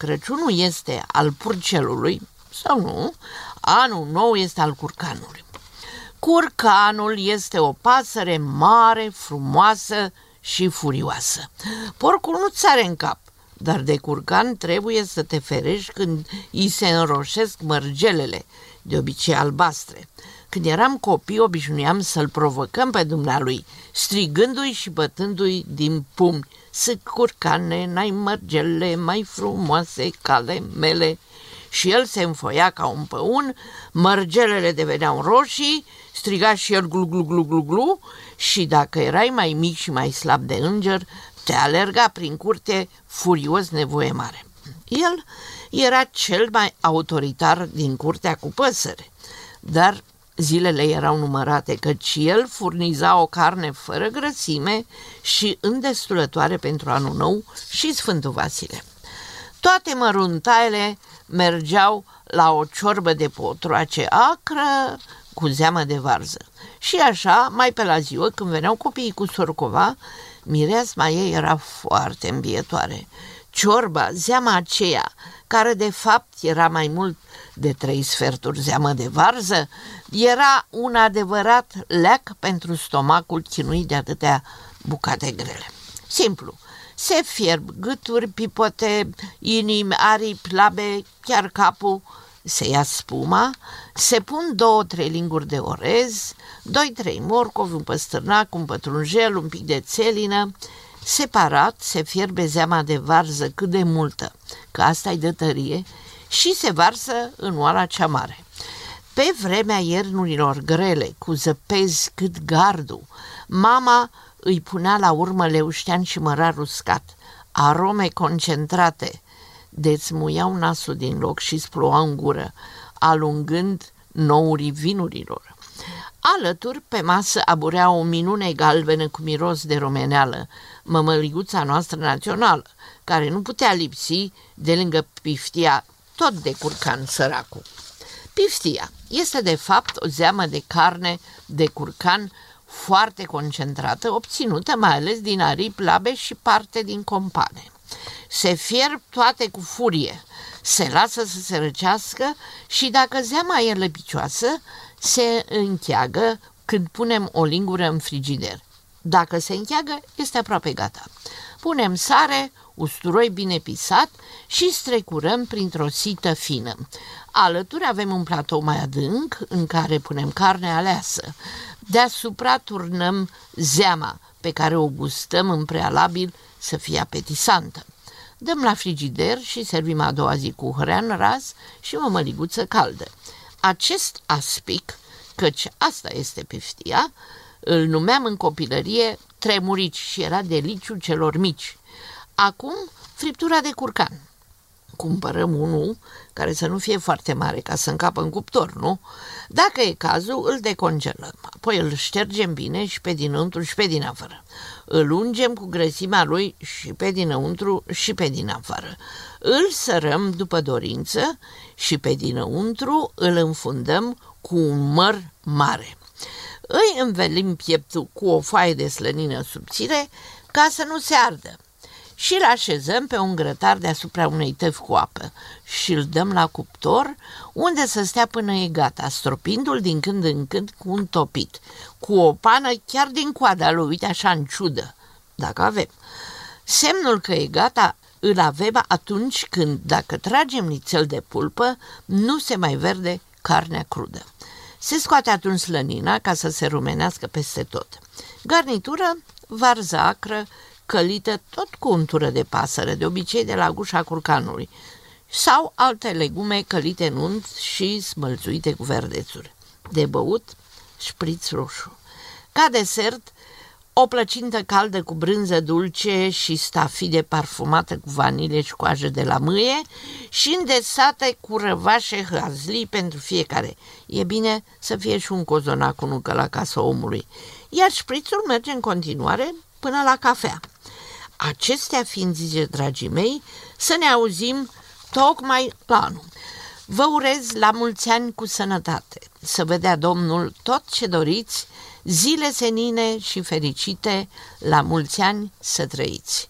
Crăciunul este al purcelului, sau nu, anul nou este al curcanului. Curcanul este o pasăre mare, frumoasă și furioasă. Porcul nu țare în cap, dar de curcan trebuie să te ferești când îi se înroșesc mărgelele, de obicei albastre. Când eram copii, obișnuiam să-l provocăm pe dumnealui, strigându-i și bătându-i din pumni. Să curcane, n-ai mărgele mai frumoase cale mele. Și el se înfoia ca un păun, mărgelele deveneau roșii, striga și el glu glu glu glu glu și dacă erai mai mic și mai slab de înger, te alerga prin curte furios nevoie mare. El era cel mai autoritar din curtea cu păsări, dar zilele erau numărate, căci el furniza o carne fără grăsime și îndestulătoare pentru anul nou și Sfântul Vasile. Toate măruntaiele mergeau la o ciorbă de potroace acră cu zeamă de varză. Și așa, mai pe la ziua, când veneau copiii cu sorcova, mireasma ei era foarte îmbietoare. Ciorba, zeama aceea, care de fapt era mai mult de trei sferturi zeamă de varză, era un adevărat leac pentru stomacul chinuit de atâtea bucate grele. Simplu, se fierb gâturi, pipote, inimi, aripi, labe, chiar capul, se ia spuma, se pun două, trei linguri de orez, doi, trei morcovi, un păstârnac, un pătrunjel, un pic de țelină, separat se fierbe zeama de varză cât de multă, că asta-i de tărie, și se varsă în oala cea mare. Pe vremea iernurilor grele, cu zăpezi cât gardul, mama îi punea la urmă leuștean și mărar uscat, arome concentrate, dețmuiau nasul din loc și sploua în gură, alungând nourii vinurilor. Alături, pe masă, aburea o minune galbenă cu miros de romeneală, mămăliguța noastră națională, care nu putea lipsi de lângă piftia tot de curcan săracul. Piftia este de fapt o zeamă de carne de curcan foarte concentrată, obținută mai ales din aripi, labe și parte din compane. Se fierb toate cu furie, se lasă să se răcească și dacă zeama e lăpicioasă, se încheagă când punem o lingură în frigider. Dacă se încheagă, este aproape gata. Punem sare, usturoi bine pisat și strecurăm printr-o sită fină. Alături avem un platou mai adânc în care punem carne aleasă. Deasupra turnăm zeama pe care o gustăm în prealabil să fie apetisantă. Dăm la frigider și servim a doua zi cu hrean ras și o măliguță caldă. Acest aspic, căci asta este piftia, îl numeam în copilărie tremurici și era deliciu celor mici. Acum, friptura de curcan. Cumpărăm unul care să nu fie foarte mare ca să încapă în cuptor, nu? Dacă e cazul, îl decongelăm. Apoi îl ștergem bine și pe dinăuntru și pe din afară. Îl ungem cu grăsimea lui și pe dinăuntru și pe din afară. Îl sărăm după dorință și pe dinăuntru îl înfundăm cu un măr mare. Îi învelim pieptul cu o foaie de slănină subțire ca să nu se ardă și îl așezăm pe un grătar deasupra unei tăvi cu apă și îl dăm la cuptor unde să stea până e gata, stropindu-l din când în când cu un topit, cu o pană chiar din coada lui, uite așa în ciudă, dacă avem. Semnul că e gata îl avem atunci când, dacă tragem nițel de pulpă, nu se mai verde carnea crudă. Se scoate atunci slănina ca să se rumenească peste tot. Garnitură, varză acră, călită tot cu untură de pasăre, de obicei de la gușa curcanului, sau alte legume călite în unt și smălțuite cu verdețuri. De băut, șpriț roșu. Ca desert, o plăcintă caldă cu brânză dulce și stafide parfumată cu vanilie și coajă de la mâie și îndesate cu răvașe hazli pentru fiecare. E bine să fie și un cozonac cu nucă la casa omului. Iar șprițul merge în continuare până la cafea. Acestea fiind zise, dragii mei, să ne auzim tocmai la anul. Vă urez la mulți ani cu sănătate, să vedea Domnul tot ce doriți, zile senine și fericite, la mulți ani să trăiți.